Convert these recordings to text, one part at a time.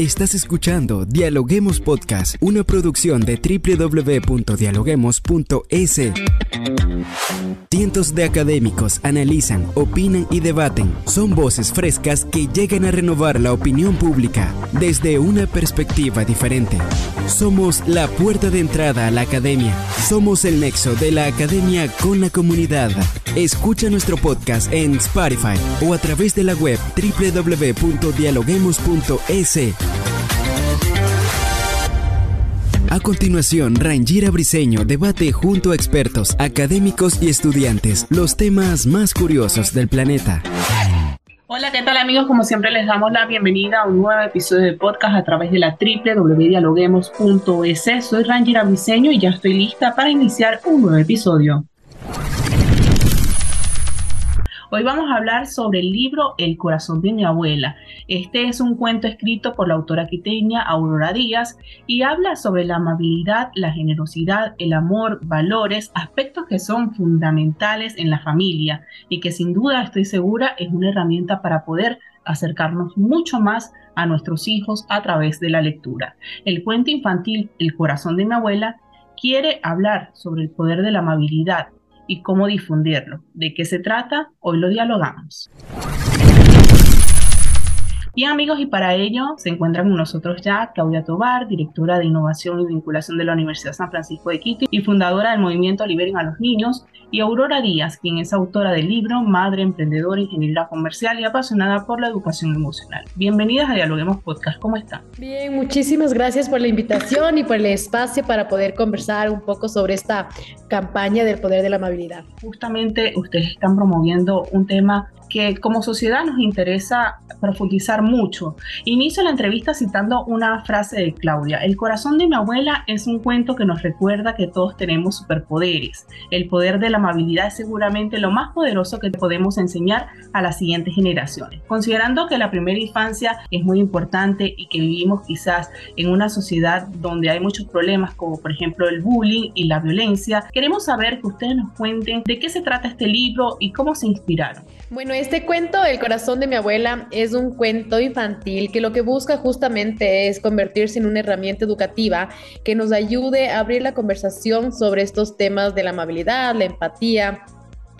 Estás escuchando Dialoguemos Podcast, una producción de www.dialoguemos.es. Cientos de académicos analizan, opinan y debaten. Son voces frescas que llegan a renovar la opinión pública desde una perspectiva diferente. Somos la puerta de entrada a la academia. Somos el nexo de la academia con la comunidad. Escucha nuestro podcast en Spotify o a través de la web www.dialoguemos.es. A continuación, Rangira Briseño debate junto a expertos, académicos y estudiantes los temas más curiosos del planeta. Hola, ¿qué tal amigos? Como siempre les damos la bienvenida a un nuevo episodio de podcast a través de la www.dialoguemos.es. Soy Rangira Briseño y ya estoy lista para iniciar un nuevo episodio. Hoy vamos a hablar sobre el libro El corazón de mi abuela. Este es un cuento escrito por la autora quiteña Aurora Díaz y habla sobre la amabilidad, la generosidad, el amor, valores, aspectos que son fundamentales en la familia y que sin duda estoy segura es una herramienta para poder acercarnos mucho más a nuestros hijos a través de la lectura. El cuento infantil El corazón de mi abuela quiere hablar sobre el poder de la amabilidad, y cómo difundirlo. ¿De qué se trata? Hoy lo dialogamos. Bien amigos, y para ello se encuentran con nosotros ya Claudia Tobar, directora de Innovación y Vinculación de la Universidad San Francisco de Quito y fundadora del movimiento Liberen a los Niños, y Aurora Díaz, quien es autora del libro Madre Emprendedora, Ingeniera Comercial y apasionada por la educación emocional. Bienvenidas a Dialoguemos Podcast, ¿cómo están? Bien, muchísimas gracias por la invitación y por el espacio para poder conversar un poco sobre esta campaña del poder de la amabilidad. Justamente ustedes están promoviendo un tema que como sociedad nos interesa profundizar mucho. Inicio la entrevista citando una frase de Claudia. El corazón de mi abuela es un cuento que nos recuerda que todos tenemos superpoderes. El poder de la amabilidad es seguramente lo más poderoso que podemos enseñar a las siguientes generaciones. Considerando que la primera infancia es muy importante y que vivimos quizás en una sociedad donde hay muchos problemas como por ejemplo el bullying y la violencia, queremos saber que ustedes nos cuenten de qué se trata este libro y cómo se inspiraron. Bueno, este cuento, El corazón de mi abuela, es un cuento infantil que lo que busca justamente es convertirse en una herramienta educativa que nos ayude a abrir la conversación sobre estos temas de la amabilidad, la empatía,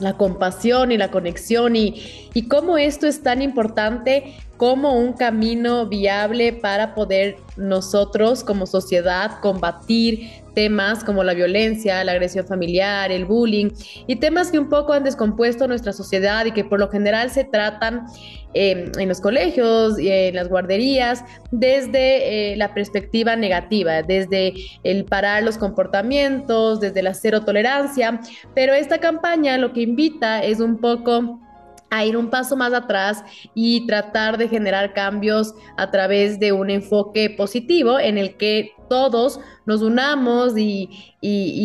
la compasión y la conexión y, y cómo esto es tan importante como un camino viable para poder nosotros como sociedad combatir temas como la violencia, la agresión familiar, el bullying y temas que un poco han descompuesto nuestra sociedad y que por lo general se tratan em, en los colegios y en las guarderías desde eh, la perspectiva negativa, desde el parar los comportamientos, desde la cero tolerancia, pero esta campaña lo que invita es un poco a ir un paso más atrás y tratar de generar cambios a través de un enfoque positivo en el que todos nos unamos y,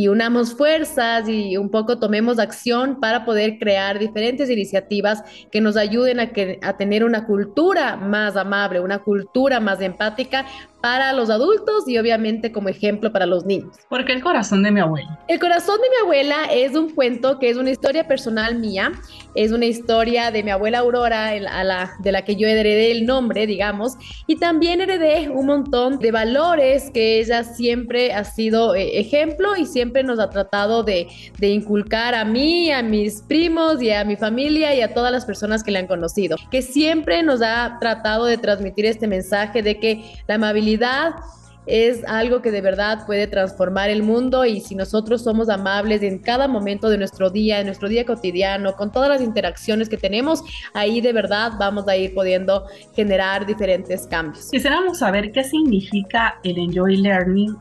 unamos fuerzas y un poco tomemos acción para poder crear diferentes iniciativas que nos ayuden a, que, a tener una cultura más amable, una cultura más empática para los adultos y obviamente como ejemplo para los niños. ¿Por qué el corazón de mi abuela? El corazón de mi abuela es un cuento que es una historia personal mía, es una historia de mi abuela Aurora, a la, de la que yo heredé el nombre, digamos, y también heredé un montón de valores que ella siempre ha sido eh, ejemplo y siempre nos ha tratado de, de inculcar a mí, a mis primos y a mi familia y a todas las personas que le han conocido, que siempre nos ha tratado de transmitir este mensaje de que la amabilidad es algo que de verdad puede transformar el mundo y si nosotros somos amables en cada momento de nuestro día, en nuestro día cotidiano, con todas las interacciones que tenemos, ahí de verdad vamos a ir pudiendo generar diferentes cambios. Quisiéramos saber qué significa el Enjoy Learning.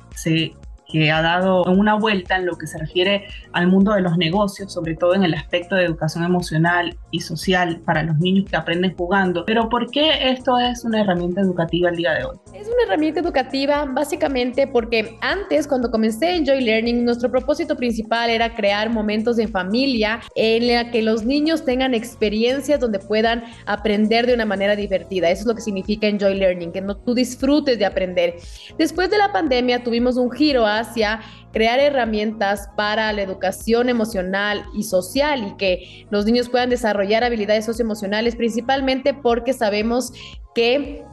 Que ha dado una vuelta en lo que se refiere al mundo de los negocios, sobre todo en el aspecto de educación emocional y social para los niños que aprenden jugando. Pero ¿por qué esto es una herramienta educativa el día de hoy? Es una herramienta educativa básicamente porque antes, cuando comencé Enjoy Learning, nuestro propósito principal era crear momentos de familia en la que los niños tengan experiencias donde puedan aprender de una manera divertida. Eso es lo que significa Enjoy Learning, que no, tú disfrutes de aprender. Después de la pandemia tuvimos un giro a hacia crear herramientas para la educación emocional y social y que los niños puedan desarrollar habilidades socioemocionales, principalmente porque sabemos que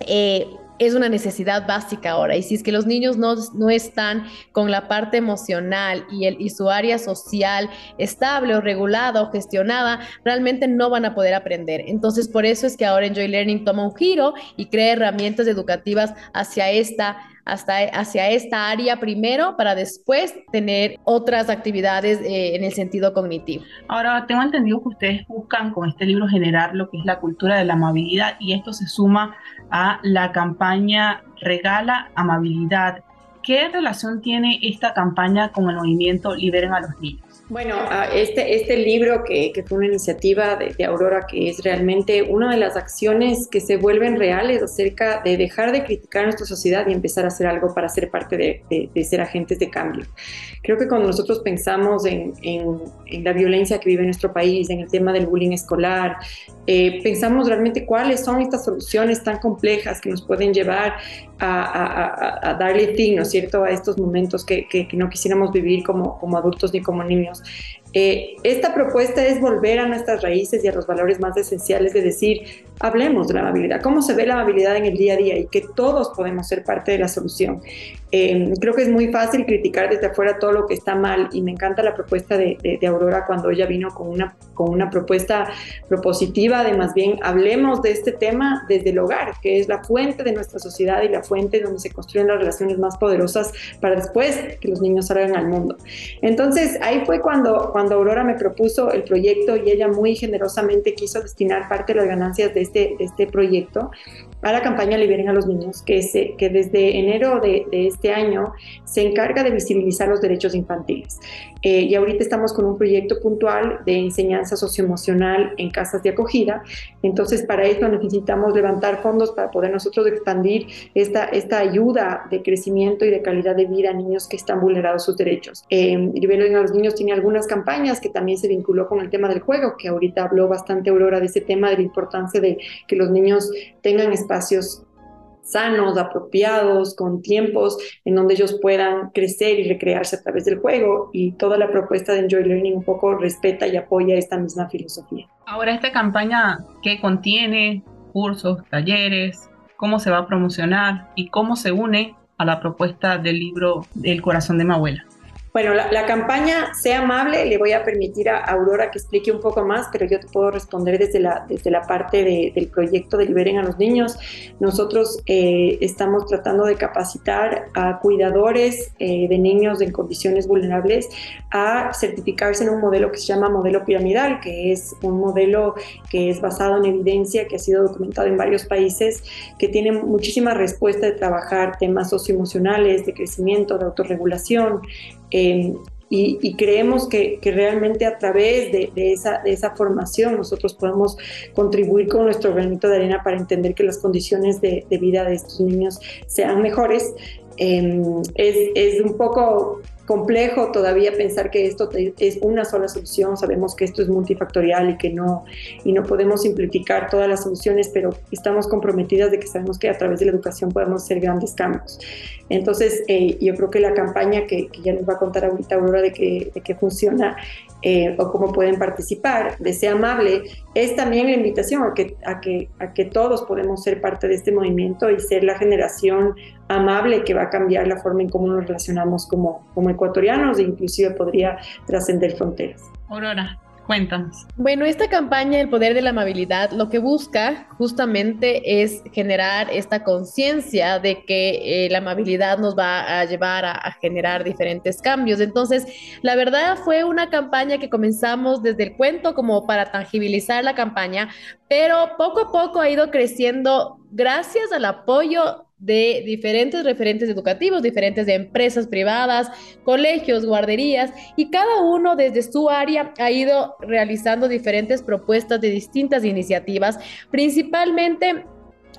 eh, es una necesidad básica ahora. Y si es que los niños no, no están con la parte emocional y, el, y su área social estable o regulada o gestionada, realmente no van a poder aprender. Entonces, por eso es que ahora Enjoy Learning toma un giro y crea herramientas educativas hacia esta hasta, hacia esta área primero para después tener otras actividades eh, en el sentido cognitivo. Ahora, tengo entendido que ustedes buscan con este libro generar lo que es la cultura de la amabilidad y esto se suma a la campaña Regala Amabilidad. ¿Qué relación tiene esta campaña con el movimiento Liberen a los Niños? Bueno, este, este libro que, fue una iniciativa de, Aurora, que es realmente una de las acciones que se vuelven reales acerca de dejar de criticar a nuestra sociedad y empezar a hacer algo para ser parte de, ser agentes de cambio. Creo que cuando nosotros pensamos en, la violencia que vive nuestro país, en el tema del bullying escolar, eh, pensamos realmente cuáles son estas soluciones tan complejas que nos pueden llevar a, darle fin, ¿no es cierto?, a estos momentos que, que, no quisiéramos vivir como, como adultos ni como niños. Eh, esta propuesta es volver a nuestras raíces y a los valores más esenciales de decir, hablemos de la amabilidad, cómo se ve la amabilidad en el día a día y que todos podemos ser parte de la solución. Eh, creo que es muy fácil criticar desde afuera todo lo que está mal y me encanta la propuesta de, Aurora cuando ella vino con una, con una propuesta propositiva de más bien hablemos de este tema desde el hogar, que es la fuente de nuestra sociedad y la fuente donde se construyen las relaciones más poderosas para después que los niños salgan al mundo. Entonces ahí fue cuando, cuando Aurora me propuso el proyecto y ella muy generosamente quiso destinar parte de las ganancias de este, de este proyecto a la campaña Liberen a los Niños, que, se, que desde enero de, este año se encarga de visibilizar los derechos infantiles. Eh, y ahorita estamos con un proyecto puntual de enseñanza socioemocional en casas de acogida. Entonces, para eso necesitamos levantar fondos para poder nosotros expandir esta, esta ayuda de crecimiento y de calidad de vida a niños que están vulnerados sus derechos. Eh, Liberen a los Niños tiene algunas campañas que también se vinculó con el tema del juego, que ahorita habló bastante Aurora de ese tema, de la importancia de que los niños tengan espacio espacios sanos, apropiados, con tiempos en donde ellos puedan crecer y recrearse a través del juego. Y toda la propuesta de Enjoy Learning un poco respeta y apoya esta misma filosofía. Ahora, esta campaña, ¿qué contiene? Cursos, talleres, cómo se va a promocionar y cómo se une a la propuesta del libro El corazón de mi abuela. Bueno, la, campaña Sea Amable, le voy a permitir a Aurora que explique un poco más, pero yo te puedo responder desde la, desde la parte del proyecto de Liberen a los Niños. Nosotros eh, estamos tratando de capacitar a cuidadores eh, de niños en condiciones vulnerables a certificarse en un modelo que se llama modelo piramidal, que es un modelo que es basado en evidencia, que ha sido documentado en varios países, que tiene muchísima respuesta de trabajar temas socioemocionales, de crecimiento, de autorregulación, Y, creemos que, realmente a través de, esa, formación nosotros podemos contribuir con nuestro granito de arena para entender que las condiciones de, vida de estos niños sean mejores. Em, es, un poco complejo todavía pensar que esto es una sola solución. Sabemos que esto es multifactorial y que no, y no podemos simplificar todas las soluciones, pero estamos comprometidas de que sabemos que a través de la educación podemos hacer grandes cambios. Entonces, eh, yo creo que la campaña que, ya nos va a contar ahorita Aurora de que, de que funciona eh, o cómo pueden participar de Sea Amable, es también la invitación a que, a, que, a que todos podemos ser parte de este movimiento y ser la generación amable que va a cambiar la forma en cómo nos relacionamos como, como ecuatorianos e inclusive podría trascender fronteras. Aurora, Cuéntanos. Bueno, esta campaña El Poder de la Amabilidad lo que busca justamente es generar esta conciencia de que eh, la amabilidad nos va a llevar a, generar diferentes cambios. Entonces, la verdad fue una campaña que comenzamos desde el cuento como para tangibilizar la campaña, pero poco a poco ha ido creciendo gracias al apoyo de diferentes referentes educativos, diferentes de empresas privadas, colegios, guarderías, y cada uno desde su área ha ido realizando diferentes propuestas de distintas iniciativas, principalmente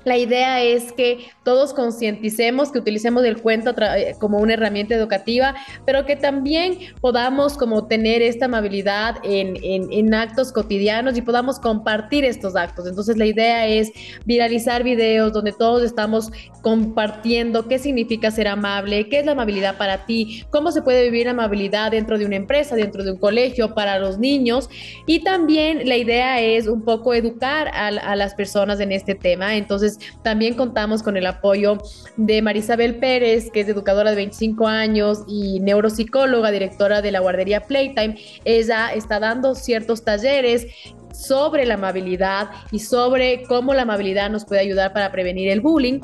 la idea es que todos concienticemos, que utilicemos el cuento eh, como una herramienta educativa, pero que también podamos como tener esta amabilidad en, en, actos cotidianos y podamos compartir estos actos. Entonces la idea es viralizar videos donde todos estamos compartiendo qué significa ser amable, qué es la amabilidad para ti, cómo se puede vivir amabilidad dentro de una empresa, dentro de un colegio, para los niños. Y también la idea es un poco educar a, a las personas en este tema. Entonces También contamos con el apoyo de Marisabel Pérez, que es educadora de 25 años y neuropsicóloga, directora de la guardería Playtime. Ella está dando ciertos talleres sobre la amabilidad y sobre cómo la amabilidad nos puede ayudar para prevenir el bullying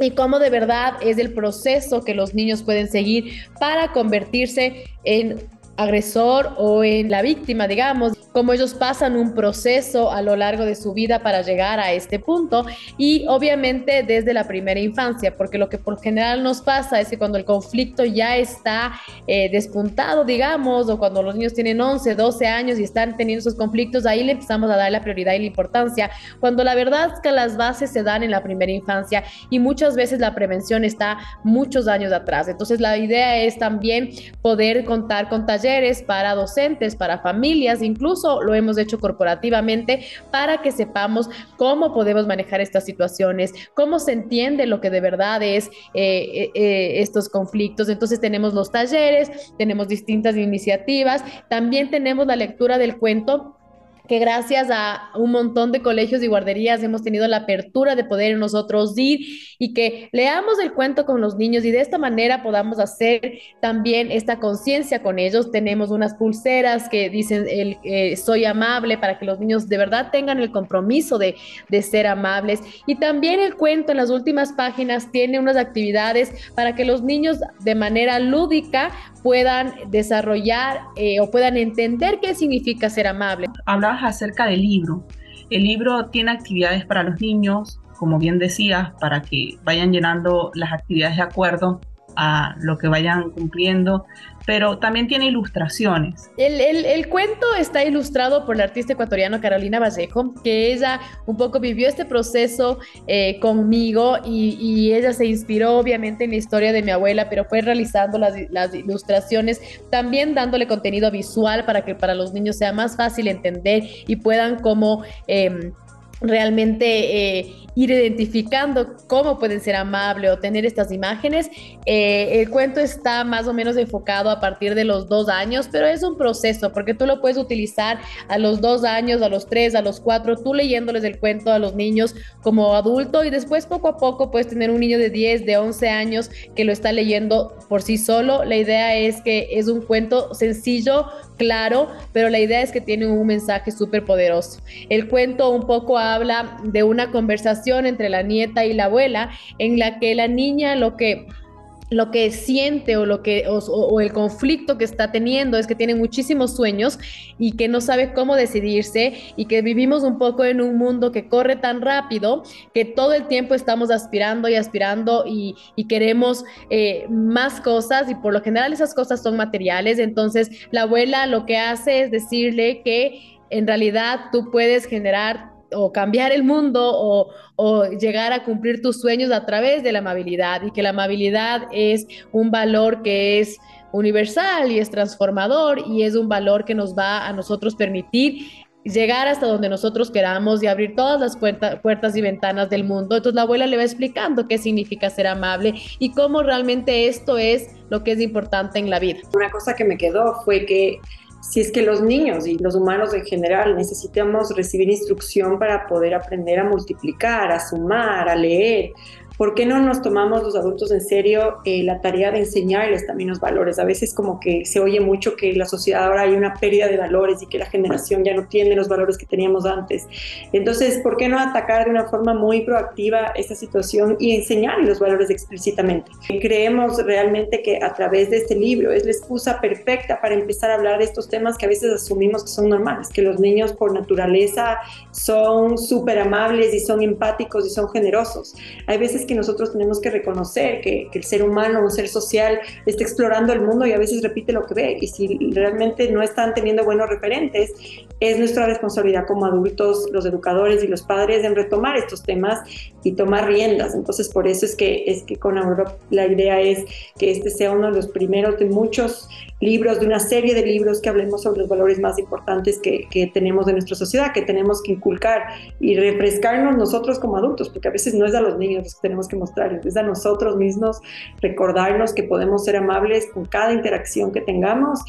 y cómo de verdad es el proceso que los niños pueden seguir para convertirse en agresor o en la víctima, digamos, cómo ellos pasan un proceso a lo largo de su vida para llegar a este punto y obviamente desde la primera infancia, porque lo que por general nos pasa es que cuando el conflicto ya está eh, despuntado, digamos, o cuando los niños tienen 11, 12 años y están teniendo esos conflictos, ahí le empezamos a dar la prioridad y la importancia, cuando la verdad es que las bases se dan en la primera infancia y muchas veces la prevención está muchos años atrás. Entonces la idea es también poder contar con talleres para docentes, para familias, incluso lo hemos hecho corporativamente para que sepamos cómo podemos manejar estas situaciones, cómo se entiende lo que de verdad es eh, eh, eh, estos conflictos. Entonces tenemos los talleres, tenemos distintas iniciativas, también tenemos la lectura del cuento que gracias a un montón de colegios y guarderías hemos tenido la apertura de poder nosotros ir y que leamos el cuento con los niños y de esta manera podamos hacer también esta conciencia con ellos. Tenemos unas pulseras que dicen el, eh, soy amable para que los niños de verdad tengan el compromiso de, de ser amables. Y también el cuento en las últimas páginas tiene unas actividades para que los niños de manera lúdica puedan desarrollar eh, o puedan entender qué significa ser amable. Hablabas acerca del libro. El libro tiene actividades para los niños, como bien decías, para que vayan llenando las actividades de acuerdo a lo que vayan cumpliendo, pero también tiene ilustraciones. El, cuento está ilustrado por la artista ecuatoriana Carolina Vallejo, que ella un poco vivió este proceso eh, conmigo y, ella se inspiró obviamente en la historia de mi abuela, pero fue realizando las, ilustraciones, también dándole contenido visual para que para los niños sea más fácil entender y puedan como... Em, realmente eh, ir identificando cómo pueden ser amables o tener estas imágenes. Eh, el cuento está más o menos enfocado a partir de los dos años, pero es un proceso porque tú lo puedes utilizar a los dos años, a los tres, a los cuatro, tú leyéndoles el cuento a los niños como adulto y después poco a poco puedes tener un niño de 10, de 11 años que lo está leyendo por sí solo. La idea es que es un cuento sencillo, claro, pero la idea es que tiene un mensaje súper poderoso. El cuento un poco habla de una conversación entre la nieta y la abuela en la que la niña lo que lo que siente o lo que o, el conflicto que está teniendo es que tiene muchísimos sueños y que no sabe cómo decidirse y que vivimos un poco en un mundo que corre tan rápido que todo el tiempo estamos aspirando y aspirando y, queremos eh, más cosas y por lo general esas cosas son materiales. Entonces la abuela lo que hace es decirle que en realidad tú puedes generar o cambiar el mundo o, llegar a cumplir tus sueños a través de la amabilidad y que la amabilidad es un valor que es universal y es transformador y es un valor que nos va a nosotros permitir llegar hasta donde nosotros queramos y abrir todas las puertas y ventanas del mundo. Entonces la abuela le va explicando qué significa ser amable y cómo realmente esto es lo que es importante en la vida. Una cosa que me quedó fue que si es que los niños y los humanos en general necesitamos recibir instrucción para poder aprender a multiplicar, a sumar, a leer, ¿por qué no nos tomamos los adultos en serio eh, la tarea de enseñarles también los valores? A veces como que se oye mucho que en la sociedad ahora hay una pérdida de valores y que la generación ya no tiene los valores que teníamos antes. Entonces, ¿por qué no atacar de una forma muy proactiva esta situación y enseñar los valores explícitamente? Creemos realmente que a través de este libro es la excusa perfecta para empezar a hablar de estos temas que a veces asumimos que son normales, que los niños por naturaleza son súper amables y son empáticos y son generosos. Hay veces que nosotros tenemos que reconocer que, el ser humano, un ser social, está explorando el mundo y a veces repite lo que ve. Y si realmente no están teniendo buenos referentes, es nuestra responsabilidad como adultos, los educadores y los padres en retomar estos temas y tomar riendas. Entonces, por eso es que, es que con Aurora la idea es que este sea uno de los primeros de muchos libros, de una serie de libros que hablemos sobre los valores más importantes que, que tenemos de nuestra sociedad, que tenemos que inculcar y refrescarnos nosotros como adultos, porque a veces no es a los niños los que tenemos que mostrar, es a nosotros mismos recordarnos que podemos ser amables con cada interacción que tengamos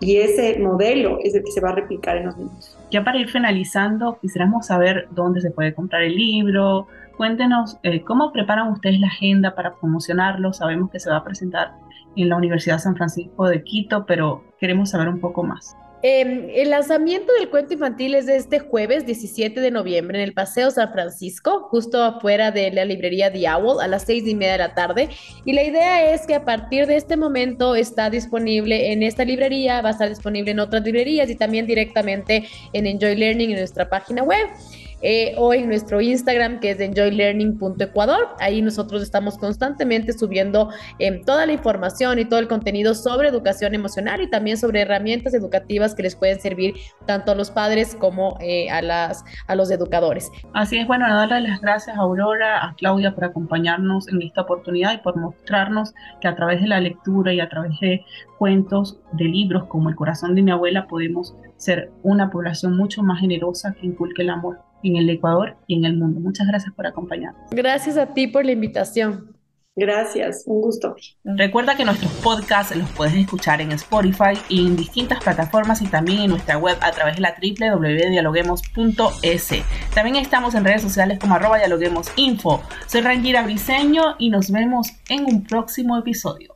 y ese modelo es el que se va a replicar en los niños. Ya para ir finalizando, quisiéramos saber dónde se puede comprar el libro. Cuéntenos eh, cómo preparan ustedes la agenda para promocionarlo. Sabemos que se va a presentar en la Universidad San Francisco de Quito, pero queremos saber un poco más. Em, el lanzamiento del cuento infantil es este jueves 17 de noviembre en el Paseo San Francisco, justo afuera de la librería The Owl, a las seis y media de la tarde. Y la idea es que a partir de este momento está disponible en esta librería, va a estar disponible en otras librerías y también directamente en Enjoy Learning en nuestra página web. Eh, o en nuestro Instagram que es enjoylearning.ecuador. Ahí nosotros estamos constantemente subiendo em, toda la información y todo el contenido sobre educación emocional y también sobre herramientas educativas que les pueden servir tanto a los padres como eh, a, las, a los educadores. Así es, bueno, darle las gracias a Aurora, a Claudia por acompañarnos en esta oportunidad y por mostrarnos que a través de la lectura y a través de cuentos, de libros como El corazón de mi abuela, podemos ser una población mucho más generosa que inculque el amor en el Ecuador y en el mundo. Muchas gracias por acompañarnos. Gracias a ti por la invitación. Gracias, un gusto. Recuerda que nuestros podcasts los puedes escuchar en Spotify y en distintas plataformas y también en nuestra web a través de la www.dialoguemos.es. También estamos en redes sociales como arroba dialoguemosinfo. Soy Rangira Briseño y nos vemos en un próximo episodio.